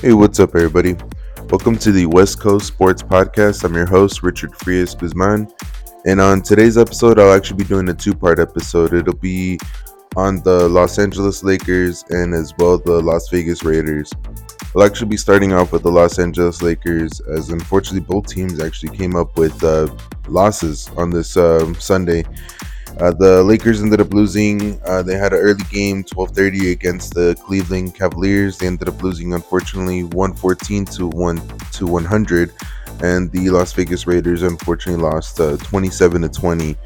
Hey, what's up, everybody? Welcome to the West Coast Sports Podcast. I'm your host, Richard Frias Guzman. And on today's episode, I'll actually be doing a two part episode. It'll be on the Los Angeles Lakers and as well the Las Vegas Raiders. I'll actually be starting off with the Los Angeles Lakers, as unfortunately both teams actually came up with uh, losses on this um, Sunday. Uh, the Lakers ended up losing. Uh, they had an early game, 12:30 against the Cleveland Cavaliers. They ended up losing, unfortunately, 114 to one to 100, and the Las Vegas Raiders unfortunately lost uh, 27 to 20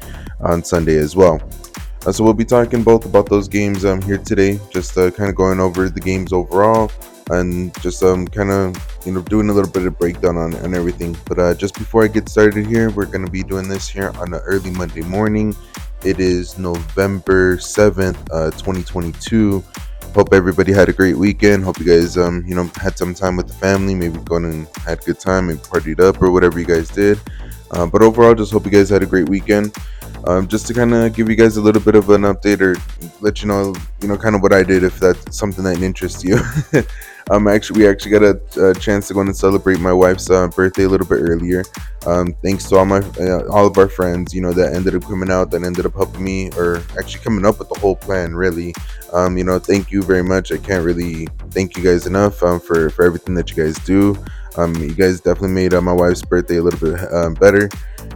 on Sunday as well. Uh, so we'll be talking both about those games um, here today, just kind of going over the games overall and just um kind of you know doing a little bit of breakdown on, on everything but uh just before i get started here we're going to be doing this here on an early monday morning it is November 7th, uh, 2022. Hope everybody had a great weekend. Hope you guys, um, you know, had some time with the family, maybe gone and had a good time, maybe partied up or whatever you guys did. Uh, but overall, just hope you guys had a great weekend. Um, just to kind of give you guys a little bit of an update or let you know, you know, kind of what I did if that's something that interests you. um, actually, we actually got a, a, chance to go and celebrate my wife's uh, birthday a little bit earlier. Um, thanks to all my uh, all of our friends, you know, that ended up coming out, that ended up helping me, or actually coming up with the whole plan. Really, um, you know, thank you very much. I can't really thank you guys enough um, for for everything that you guys do. Um, you guys definitely made uh, my wife's birthday a little bit um, better,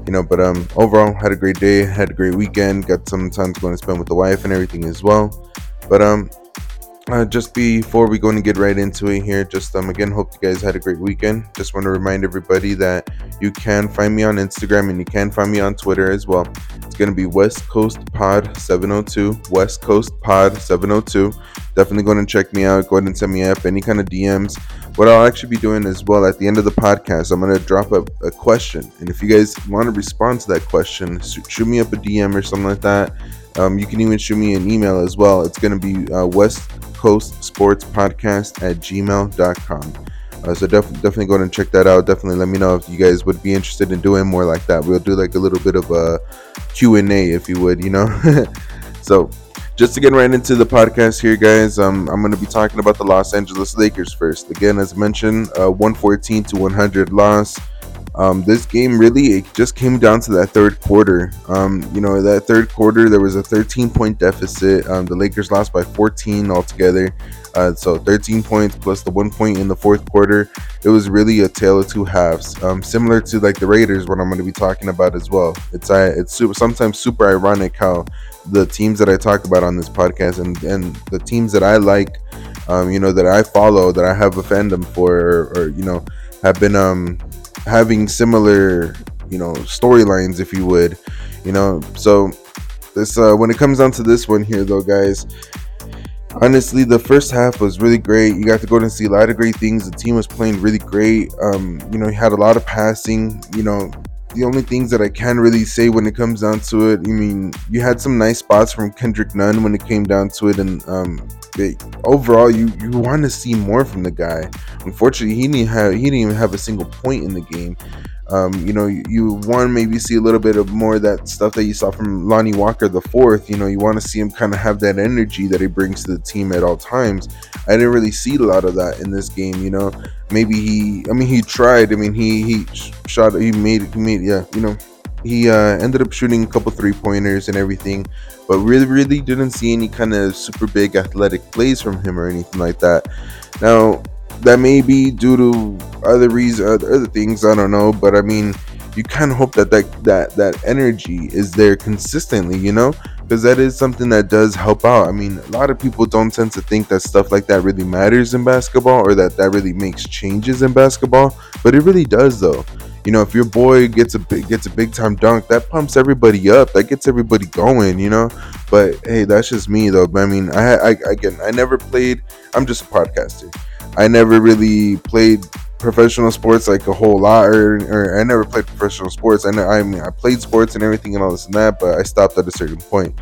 you know. But um, overall, had a great day, had a great weekend, got some time to go and spend with the wife and everything as well. But um, uh, just before we go and get right into it here, just um again hope you guys had a great weekend. Just want to remind everybody that you can find me on Instagram and you can find me on Twitter as well. It's gonna be West Coast Pod 702, West Coast Pod 702. Definitely go and check me out. Go ahead and send me up any kind of DMs. What I'll actually be doing as well at the end of the podcast, I'm gonna drop a, a question, and if you guys want to respond to that question, shoot me up a DM or something like that. Um, you can even shoot me an email as well. It's going to be uh, West Coast Sports Podcast at gmail.com. Uh, so def- definitely go and check that out. Definitely let me know if you guys would be interested in doing more like that. We'll do like a little bit of a Q&A if you would, you know. so just to get right into the podcast here, guys, um, I'm going to be talking about the Los Angeles Lakers first. Again, as mentioned, uh, 114 to 100 loss. Um, this game really it just came down to that third quarter. Um, you know, that third quarter there was a 13 point deficit. Um, the Lakers lost by 14 altogether. Uh, so 13 points plus the one point in the fourth quarter. It was really a tale of two halves. Um, similar to like the Raiders, what I'm going to be talking about as well. It's uh, it's super, sometimes super ironic how the teams that I talk about on this podcast and and the teams that I like, um, you know, that I follow, that I have a fandom for, or, or you know, have been um having similar, you know, storylines, if you would, you know. So this, uh, when it comes down to this one here, though, guys, honestly, the first half was really great. You got to go and see a lot of great things. The team was playing really great. Um, you know, he had a lot of passing. You know, the only things that I can really say when it comes down to it, I mean, you had some nice spots from Kendrick Nunn when it came down to it, and um, overall, you you want to see more from the guy. Unfortunately, he didn't have he didn't even have a single point in the game. Um, you know, you, you want maybe see a little bit of more of that stuff that you saw from Lonnie Walker the fourth. You know, you want to see him kind of have that energy that he brings to the team at all times. I didn't really see a lot of that in this game. You know, maybe he, I mean, he tried. I mean, he he shot, he made, he made, yeah, you know, he uh, ended up shooting a couple three pointers and everything, but really, really didn't see any kind of super big athletic plays from him or anything like that. Now, that may be due to other reasons, other things. I don't know, but I mean, you kind of hope that that that that energy is there consistently, you know, because that is something that does help out. I mean, a lot of people don't tend to think that stuff like that really matters in basketball or that that really makes changes in basketball, but it really does, though. You know, if your boy gets a big gets a big time dunk, that pumps everybody up. That gets everybody going. You know, but hey, that's just me though. I mean, I, I again, I never played. I'm just a podcaster. I never really played professional sports like a whole lot, or, or I never played professional sports. I know I mean I played sports and everything and all this and that, but I stopped at a certain point,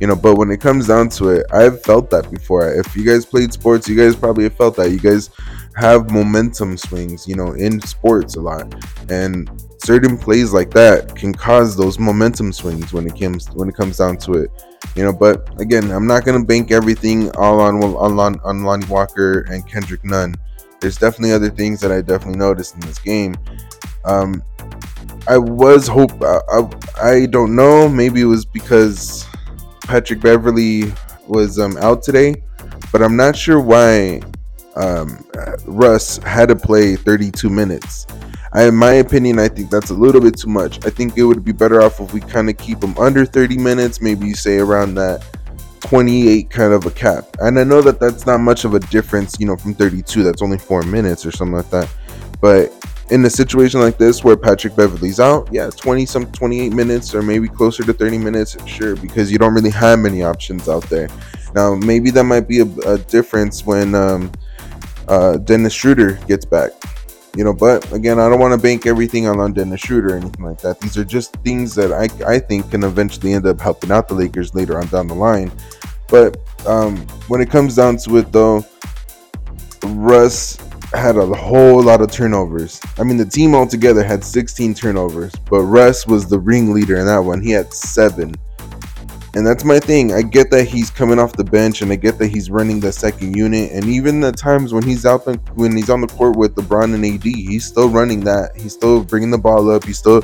you know. But when it comes down to it, I've felt that before. If you guys played sports, you guys probably have felt that. You guys have momentum swings, you know, in sports a lot, and certain plays like that can cause those momentum swings when it comes when it comes down to it you know. But again, I'm not gonna bank everything all on on on, on Lonnie Walker and Kendrick Nunn. There's definitely other things that I definitely noticed in this game. Um, I was hope I, I, I don't know. Maybe it was because Patrick Beverley was um, out today, but I'm not sure why um, Russ had to play 32 minutes. I, in my opinion, I think that's a little bit too much. I think it would be better off if we kind of keep him under 30 minutes, maybe say around that 28 kind of a cap. And I know that that's not much of a difference, you know, from 32. That's only four minutes or something like that. But in a situation like this where Patrick Beverley's out, yeah, 20 some 28 minutes or maybe closer to 30 minutes, sure, because you don't really have many options out there. Now, maybe that might be a, a difference when um, uh, Dennis Schroeder gets back. You know, but again, I don't want to bank everything on, on Dennis Schroeder or anything like that. These are just things that I, I think can eventually end up helping out the Lakers later on down the line. But um, when it comes down to it, though, Russ had a whole lot of turnovers. I mean, the team altogether had 16 turnovers, but Russ was the ringleader in that one. He had seven. And that's my thing. I get that he's coming off the bench, and I get that he's running the second unit. And even the times when he's out, when he's on the court with LeBron and AD, he's still running that. He's still bringing the ball up. He's still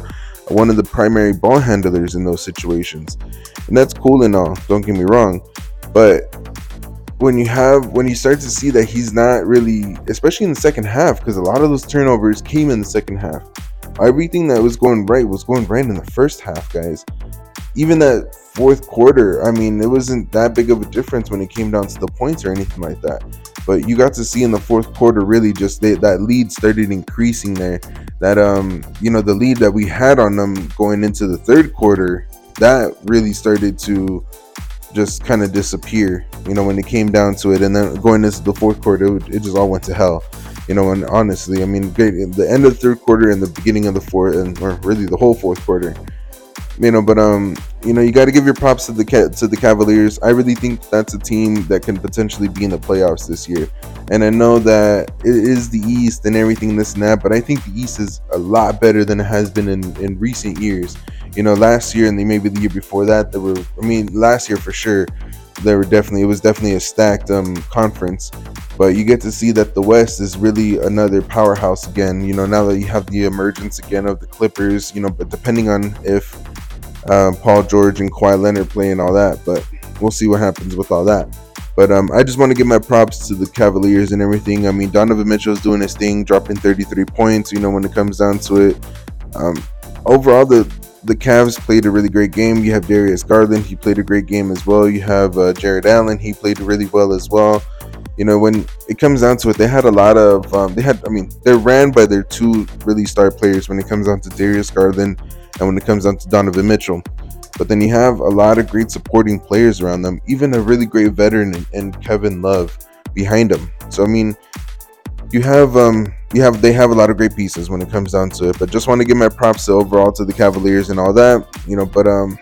one of the primary ball handlers in those situations, and that's cool and all. Don't get me wrong, but when you have when you start to see that he's not really, especially in the second half, because a lot of those turnovers came in the second half. Everything that was going right was going right in the first half, guys. Even that fourth quarter, I mean, it wasn't that big of a difference when it came down to the points or anything like that. But you got to see in the fourth quarter, really, just they, that lead started increasing there. That um, you know, the lead that we had on them going into the third quarter, that really started to just kind of disappear, you know, when it came down to it. And then going into the fourth quarter, it, it just all went to hell, you know. And honestly, I mean, the end of the third quarter and the beginning of the fourth, and or really the whole fourth quarter, you know. But um, you know, you got to give your props to the to the Cavaliers. I really think that's a team that can potentially be in the playoffs this year. And I know that it is the East and everything this and that, but I think the East is a lot better than it has been in in recent years you know, last year and maybe the year before that, there were, I mean, last year for sure, there were definitely, it was definitely a stacked um, conference. But you get to see that the West is really another powerhouse again. You know, now that you have the emergence again of the Clippers, you know, but depending on if uh, Paul George and Kawhi Leonard play and all that, but we'll see what happens with all that. But um, I just want to give my props to the Cavaliers and everything. I mean, Donovan Mitchell's doing his thing, dropping 33 points. You know, when it comes down to it, um, overall the the Cavs played a really great game. You have Darius Garland, he played a great game as well. You have uh, Jarrett Allen, he played really well as well. You know, when it comes down to it, they had a lot of, um, they had, I mean, they're ran by their two really star players when it comes down to Darius Garland and when it comes down to Donovan Mitchell. But then you have a lot of great supporting players around them, even a really great veteran in Kevin Love behind them. So, I mean, you have um you have they have a lot of great pieces when it comes down to it. But just want to give my props overall to the Cavaliers and all that, you know. But um,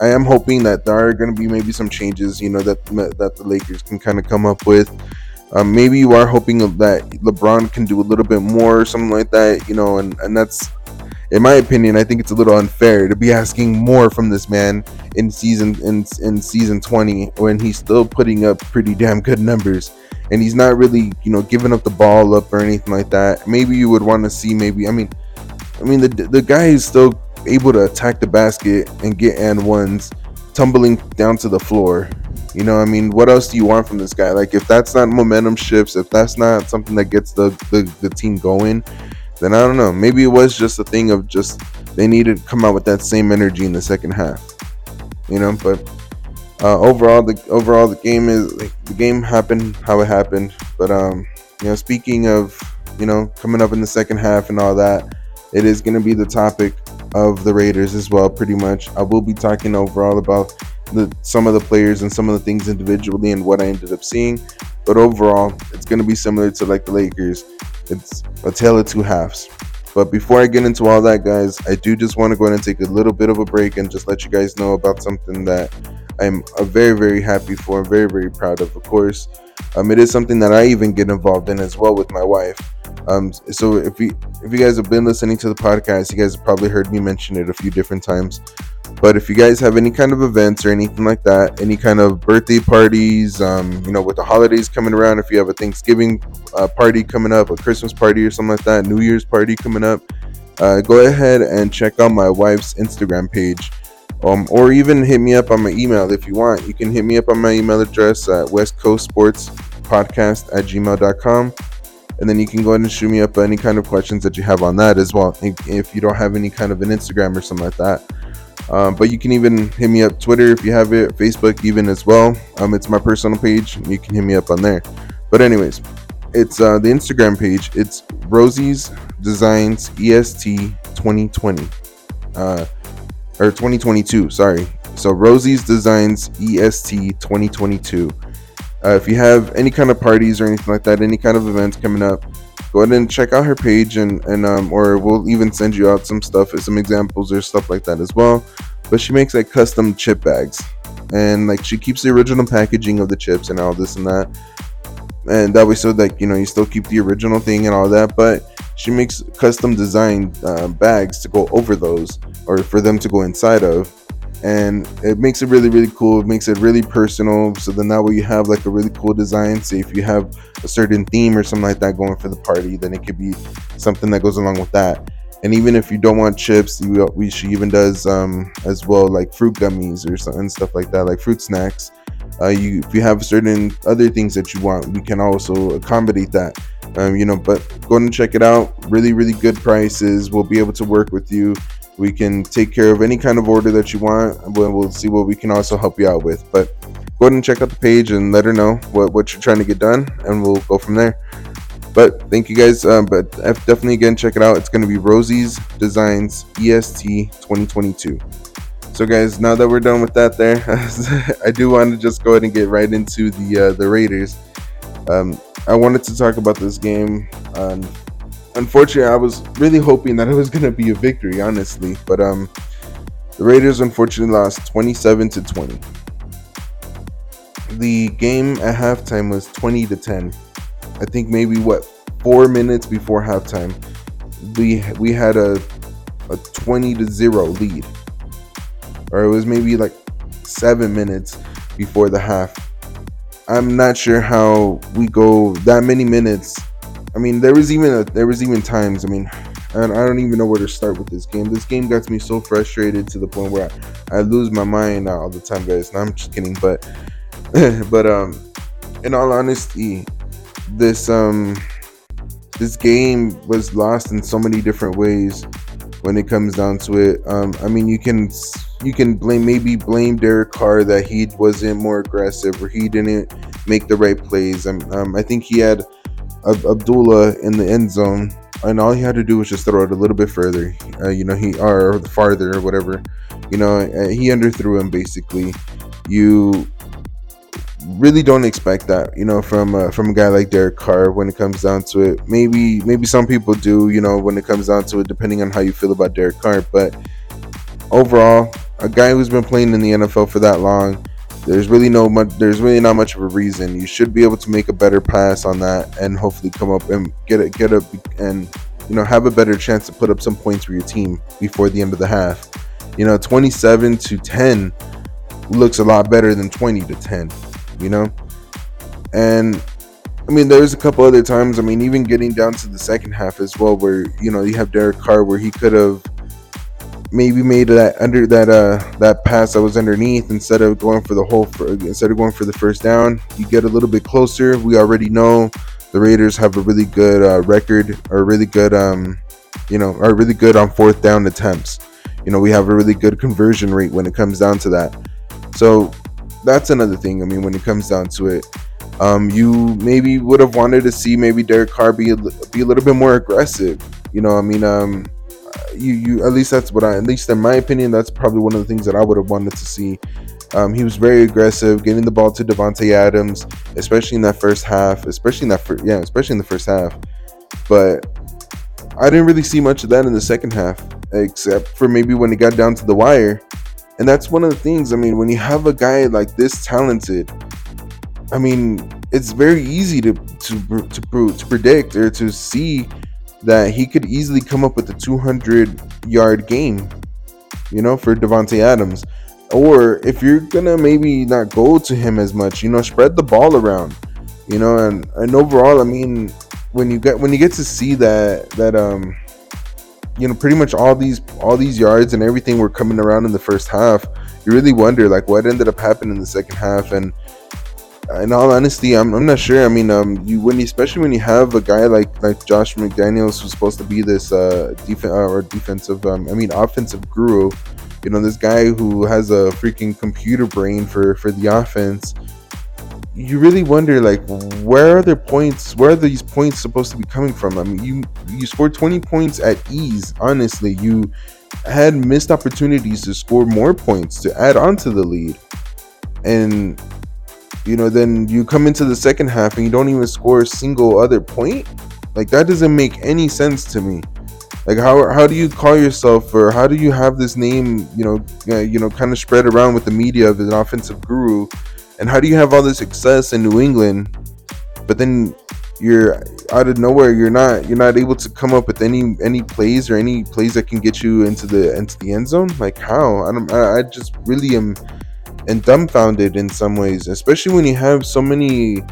I am hoping that there are going to be maybe some changes, you know, that that the Lakers can kind of come up with. Um, maybe you are hoping that LeBron can do a little bit more or something like that, you know, and and that's in my opinion, I think it's a little unfair to be asking more from this man in season in in season 20 when he's still putting up pretty damn good numbers and he's not really, you know, giving up the ball up or anything like that. Maybe you would want to see maybe I mean I mean the the guy is still able to attack the basket and get and ones tumbling down to the floor. You know, I mean, what else do you want from this guy? Like if that's not momentum shifts, if that's not something that gets the the, the team going, then I don't know. Maybe it was just a thing of just they needed to come out with that same energy in the second half. You know, but uh, overall the overall the game is like, the game happened how it happened but um you know speaking of you know coming up in the second half and all that it is going to be the topic of the raiders as well pretty much i will be talking overall about the some of the players and some of the things individually and what i ended up seeing but overall it's going to be similar to like the lakers it's a tale of two halves but before I get into all that, guys, I do just want to go ahead and take a little bit of a break and just let you guys know about something that I'm very, very happy for. Very, very proud of. Of course, um, it is something that I even get involved in as well with my wife. Um, so if you if you guys have been listening to the podcast, you guys have probably heard me mention it a few different times. But if you guys have any kind of events or anything like that, any kind of birthday parties, um, you know, with the holidays coming around, if you have a Thanksgiving uh, party coming up, a Christmas party or something like that, New Year's party coming up, uh, go ahead and check out my wife's Instagram page. Um, or even hit me up on my email if you want. You can hit me up on my email address at West Coast Sports Podcast at gmail.com. And then you can go ahead and shoot me up any kind of questions that you have on that as well. If you don't have any kind of an Instagram or something like that. Um, but you can even hit me up Twitter if you have it, Facebook even as well. Um, it's my personal page. You can hit me up on there. But anyways, it's uh, the Instagram page. It's Rosie's Designs EST 2020 uh, or 2022. Sorry. So Rosie's Designs EST 2022. Uh, if you have any kind of parties or anything like that, any kind of events coming up, go ahead and check out her page and and um, or we'll even send you out some stuff, some examples or stuff like that as well. But she makes like custom chip bags, and like she keeps the original packaging of the chips and all this and that, and that way so that you know you still keep the original thing and all that, but she makes custom designed uh, bags to go over those or for them to go inside of and it makes it really really cool. It makes it really personal. So then that way you have like a really cool design. Say if you have a certain theme or something like that going for the party then it could be something that goes along with that. And even if you don't want chips we, we she even does um as well like fruit gummies or something stuff like that like fruit snacks. Uh, you if you have certain other things that you want we can also accommodate that. Um, you know but go and check it out. Really really good prices. We'll be able to work with you we can take care of any kind of order that you want. We'll, we'll see what we can also help you out with. But go ahead and check out the page and let her know what, what you're trying to get done, and we'll go from there. But thank you guys. Um, but definitely again check it out. It's going to be Rosie's Designs EST 2022. So guys, now that we're done with that, there, I do want to just go ahead and get right into the uh, the Raiders. Um, I wanted to talk about this game. Um, unfortunately, I was really hoping that it was going to be a victory, honestly. But um, the Raiders unfortunately lost 27 to 20. The game at halftime was 20 to 10. I think maybe what four minutes before halftime, we we had a a 20 to zero lead, or it was maybe like seven minutes before the half. I'm not sure how we go that many minutes I mean, there was even a, there was even times. I mean, and I don't even know where to start with this game. This game got me so frustrated to the point where I, I lose my mind all the time, guys. No, I'm just kidding, but but um, in all honesty, this um this game was lost in so many different ways when it comes down to it. Um, I mean, you can you can blame maybe blame Derek Carr that he wasn't more aggressive or he didn't make the right plays. Um, um I think he had Abdullah in the end zone, and all he had to do was just throw it a little bit further. Uh, you know, he or farther or whatever. You know, uh, he underthrew him basically. You really don't expect that, you know, from uh, from a guy like Derek Carr when it comes down to it. Maybe maybe some people do, you know, when it comes down to it, depending on how you feel about Derek Carr. But overall, a guy who's been playing in the NFL for that long, there's really no much there's really not much of a reason you should be able to make a better pass on that and hopefully come up and get it get up and you know have a better chance to put up some points for your team before the end of the half you know 27 to 10 looks a lot better than 20 to 10 you know and I mean, there's a couple other times. I mean, even getting down to the second half as well, where you know you have Derek Carr, where he could have maybe made that under that uh that pass that was underneath instead of going for the whole for, instead of going for the first down. You get a little bit closer. We already know the raiders have a really good uh, record or really good um you know are really good on fourth down attempts. You know we have a really good conversion rate when it comes down to that. So that's another thing i mean when it comes down to it. Um, you maybe would have wanted to see maybe Derek Carr be be a little bit more aggressive. You know, I mean, um, you you at least that's what I at least in my opinion that's probably one of the things that I would have wanted to see. Um, he was very aggressive, getting the ball to Davante Adams, especially in that first half, especially in that first yeah, especially in the first half. But I didn't really see much of that in the second half, except for maybe when it got down to the wire. And that's one of the things. I mean, when you have a guy like this talented, I mean, it's very easy to to to, to predict or to see that he could easily come up with a 200 yard game. you know, for Davante Adams. Or if you're gonna maybe not go to him as much, you know, spread the ball around. You know, and, and overall, I mean, when you get when you get to see that that um you know pretty much all these all these yards and everything were coming around in the first half you really wonder like what ended up happening in the second half and in all honesty i'm, I'm not sure. I mean um you when you, especially when you have a guy like like josh mcdaniels who's supposed to be this uh defense uh, or defensive um, i mean offensive guru you know this guy who has a freaking computer brain for for the offense you really wonder like where are their points where are these points supposed to be coming from? I mean you you scored 20 points at ease honestly. You had missed opportunities to score more points to add on to the lead. And you know then you come into the second half and you don't even score a single other point? Like that doesn't make any sense to me. Like how how do you call yourself or how do you have this name you know uh, you know kind of spread around with the media of an offensive guru? And how do you have all this success in New England, but then you're out of nowhere you're not you're not able to come up with any any plays or any plays that can get you into the into the end zone? Like how? I don't i, I just really am and dumbfounded in some ways especially when you have so many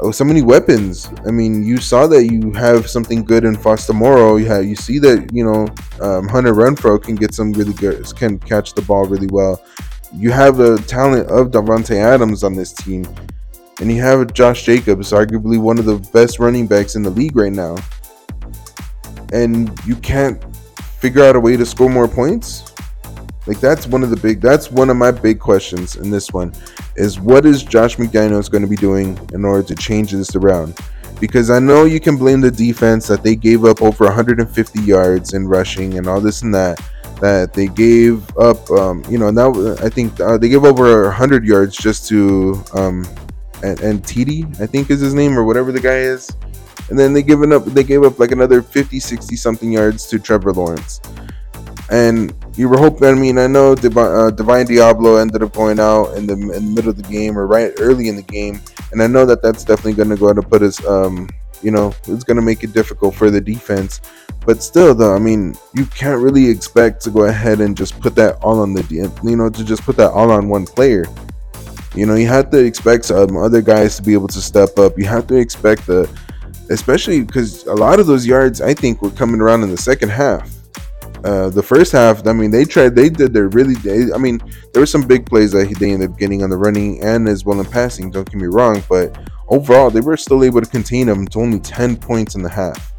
uh, so many weapons i mean you saw that you have something good in foster Moreau. you have you see that you know um, hunter renfrow can get some really good can catch the ball really well you have the talent of Davante Adams on this team, and you have Josh Jacobs, arguably one of the best running backs in the league right now, and you can't figure out a way to score more points. Like that's one of the big. That's one of my big questions in this one, is what is Josh McDaniels going to be doing in order to change this around? Because I know you can blame the defense that they gave up over 150 yards in rushing and all this and that that they gave up. Um, you know, now I think uh, they gave over 100 yards just to um, and, and TD, I think is his name or whatever the guy is. And then they given up. They gave up like another 50, 60 something yards to Trevor Lawrence. And you were hoping. I mean, I know uh, Divine Deablo ended up going out in the, in the middle of the game or right early in the game, and I know that that's definitely going to go to put us. Um, you know, it's going to make it difficult for the defense. But still, though, I mean, you can't really expect to go ahead and just put that all on the, you know, to just put that all on one player. You know, you have to expect some other guys to be able to step up. You have to expect the, especially because a lot of those yards, I think, were coming around in the second half. Uh, the first half, I mean, they tried, they did their really, they, I mean, there were some big plays that they ended up getting on the running and as well in passing. Don't get me wrong, but overall, they were still able to contain them to only 10 points in the half.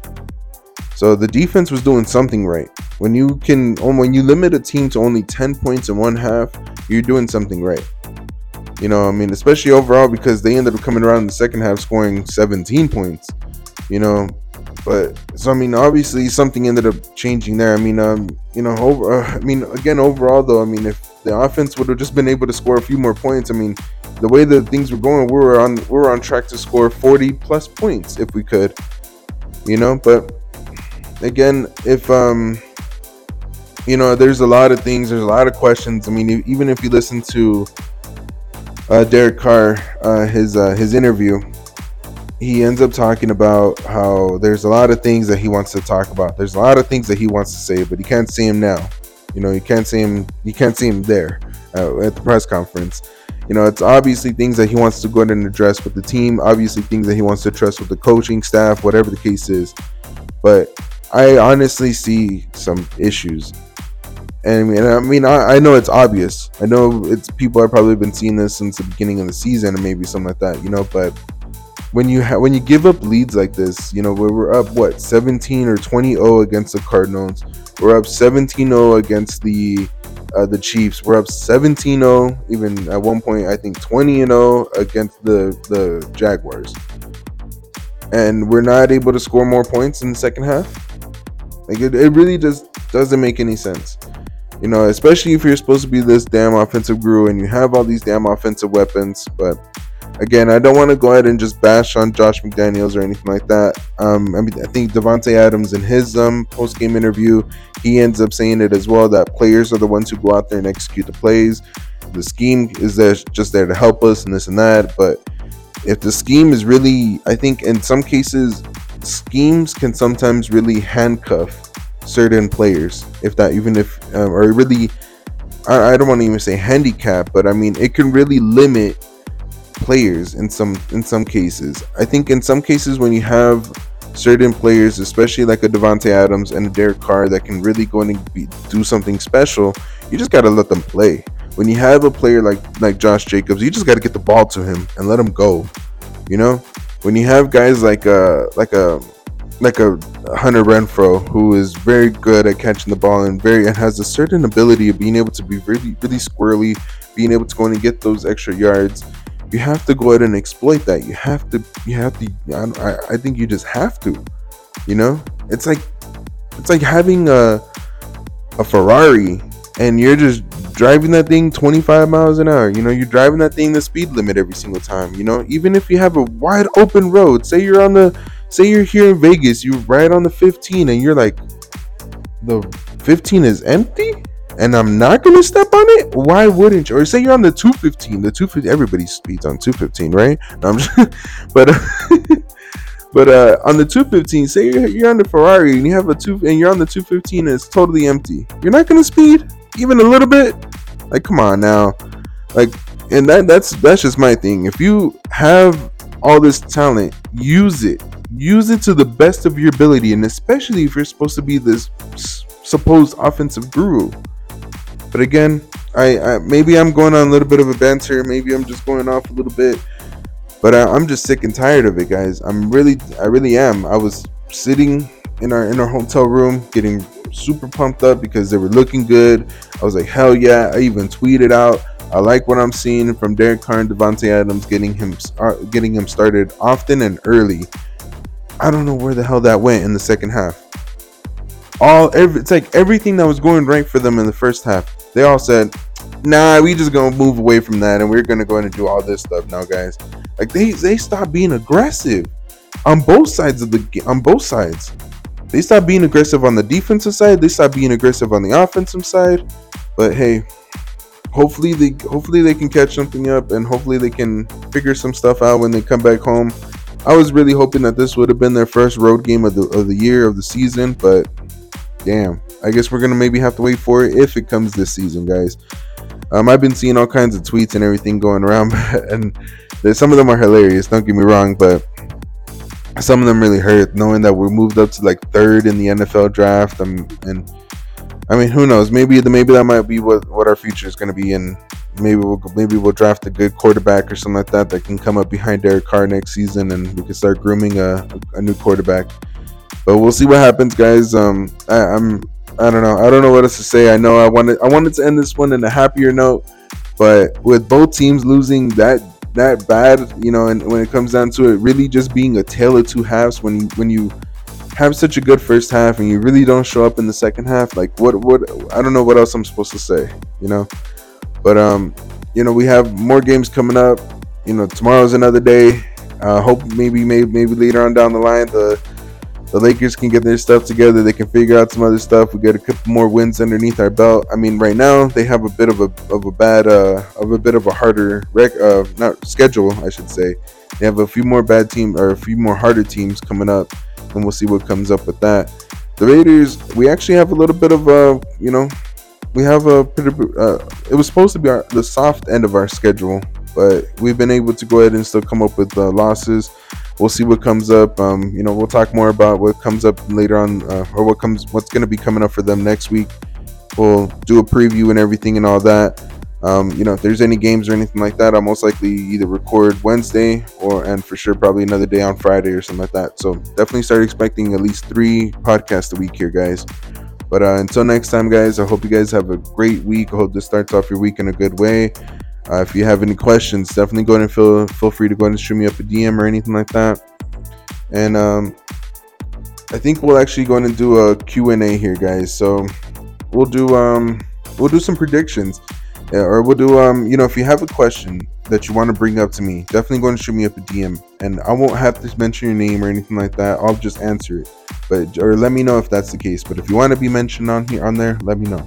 So the defense was doing something right. When you can, when you limit a team to only 10 points in one half, you're doing something right. You know, I mean, especially overall because they ended up coming around in the second half scoring 17 points. You know, but so I mean, obviously something ended up changing there. I mean, um, you know, over. Uh, I mean, again, overall though, I mean, if the offense would have just been able to score a few more points, I mean, the way that things were going, we were on we were on track to score 40 plus points if we could. You know, but again, if um you know, there's a lot of things, there's a lot of questions. I mean, even if you listen to uh, Derek Carr, uh, his uh, his interview, he ends up talking about how there's a lot of things that he wants to talk about. There's a lot of things that he wants to say, but he can't see him now. You know, you can't see him. You can't see him there uh, at the press conference. You know, it's obviously things that he wants to go ahead and address with the team. Obviously, things that he wants to address with the coaching staff, whatever the case is. But I honestly see some issues. And I mean, I I, know it's obvious. I know it's people have probably been seeing this since the beginning of the season, or maybe something like that, you know. But when you ha- when you give up leads like this, you know, where we're up what 17 or 20-0 against the Cardinals, we're up 17-0 against the uh, the Chiefs. We're up 17-0, even at one point I think 20-0 against the the Jaguars, and we're not able to score more points in the second half. Like it, it really just doesn't make any sense. You know, especially if you're supposed to be this damn offensive guru and you have all these damn offensive weapons. But again, I don't want to go ahead and just bash on Josh McDaniels or anything like that. Um, I mean, I think Davante Adams in his um, post game interview, he ends up saying it as well that players are the ones who go out there and execute the plays. The scheme is there just there to help us and this and that. But if the scheme is really, I think in some cases schemes can sometimes really handcuff certain players. If that, even if, um, or really, I, I don't want to even say handicap, but I mean, it can really limit players in some in some cases. I think in some cases when you have certain players, especially like a Davante Adams and a Derek Carr, that can really go in and be, do something special, you just got to let them play. When you have a player like like Josh Jacobs, you just got to get the ball to him and let him go. You know, when you have guys like a like a like a Hunter Renfrow who is very good at catching the ball and very and has a certain ability of being able to be really really squirrely, being able to go in and get those extra yards. You have to go ahead and exploit that. You have to. You have to. I, I think you just have to. You know, it's like it's like having a a Ferrari and you're just driving that thing 25 miles an hour. You know, you're driving that thing the speed limit every single time. You know, even if you have a wide open road, say you're on the say you're here in Vegas, you ride on the 15 and you're like, the 15 is empty and I'm not gonna step on it. Why wouldn't you? Or say you're on the 215, the 250, everybody speeds on 215, right? Just, but but uh, on the 215, say you're, you're on the Ferrari and you have a two and you're on the 215 and it's totally empty. You're not gonna speed even a little bit. Like, come on now, like, and that that's that's just my thing. If you have all this talent, use it use it to the best of your ability, and especially if you're supposed to be this supposed offensive guru. But again, I, I, maybe I'm going on a little bit of a banter. Maybe I'm just going off a little bit, but I, I'm just sick and tired of it, guys. I'm really, I really am. I was sitting in our in our hotel room, getting super pumped up because they were looking good. I was like, hell yeah! I even tweeted out. I like what I'm seeing from Derek Carr and Davante Adams, getting him uh, getting him started often and early. I don't know where the hell that went in the second half. All every, it's like everything that was going right for them in the first half. They all said, "Nah, we just gonna move away from that, and we're gonna go in and do all this stuff now, guys." Like they they stopped being aggressive on both sides of the on both sides. They stopped being aggressive on the defensive side. They stopped being aggressive on the offensive side. But hey, hopefully they hopefully they can catch something up, and hopefully they can figure some stuff out when they come back home I was really hoping that this would have been their first road game of the of the year of the season, but damn, I guess we're gonna maybe have to wait for it if it comes this season, guys. Um, I've been seeing all kinds of tweets and everything going around, and some of them are hilarious. Don't get me wrong, but some of them really hurt knowing that we're moved up to like third in the NFL draft. Um, and I mean, who knows? Maybe the maybe that might be what what our future is to be and maybe we'll maybe we'll draft a good quarterback or something like that that can come up behind Derek Carr next season, and we can start grooming a, a new quarterback. But we'll see what happens, guys. Um, I, I'm I don't know. I don't know what else to say. I know I wanted I wanted to end this one in a happier note, but with both teams losing that that bad, you know, and when it comes down to it, really just being a tale of two halves. When you when you have such a good first half and you really don't show up in the second half, like what what I don't know what else I'm supposed to say, you know. But um, you know, we have more games coming up. You know, tomorrow's another day. Uh, hope maybe maybe maybe later on down the line the the Lakers can get their stuff together. They can figure out some other stuff. We get a couple more wins underneath our belt. I mean, right now they have a bit of a of a bad uh of a bit of a harder rec uh not schedule, I should say. They have a few more bad teams or a few more harder teams coming up, and we'll see what comes up with that. The Raiders, we actually have a little bit of a you know we have a pretty. Uh, it was supposed to be our, the soft end of our schedule, but we've been able to go ahead and still come up with uh, losses. We'll see what comes up. Um, you know, we'll talk more about what comes up later on, uh, or what comes, what's going to be coming up for them next week. We'll do a preview and everything and all that. Um, you know, if there's any games or anything like that, I'll most likely either record Wednesday or, and for sure, probably another day on Friday or something like that. So definitely start expecting at least three podcasts a week here, guys. But uh, until next time, guys, I hope you guys have a great week. I hope this starts off your week in a good way. Uh, if you have any questions, definitely go ahead and feel feel free to go ahead and shoot me up a DM or anything like that. And um, I think we'll actually go and do a Q and A here, guys. So we'll do um, we'll do some predictions, yeah, or we'll do um, you know, if you have a question that you want to bring up to me, definitely go and shoot me up a DM, and I won't have to mention your name or anything like that. I'll just answer it but or let me know if that's the case. But if you want to be mentioned on here on there, let me know.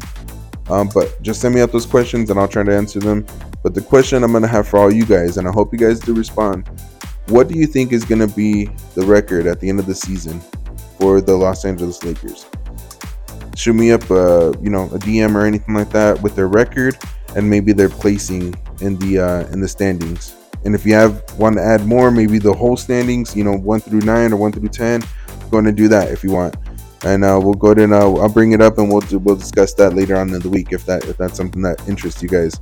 Um, but just send me out those questions and I'll try to answer them. But the question I'm gonna have for all you guys, and I hope you guys do respond. What do you think is gonna be the record at the end of the season for the Los Angeles Lakers? shoot me up, uh, you know, a DM or anything like that with their record and maybe their placing in the uh, in the standings. And if you have want to add more, maybe the whole standings, you know, one through nine or one through ten, going to do that if you want. And uh, we'll go ahead and uh, I'll bring it up and we'll do, we'll discuss that later on in the week if that if that's something that interests you guys.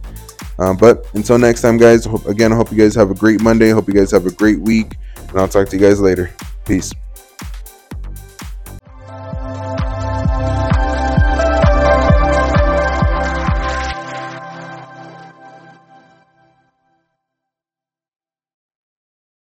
Um, but until next time, guys. Hope, again, I hope you guys have a great Monday. Hope you guys have a great week, and I'll talk to you guys later. Peace.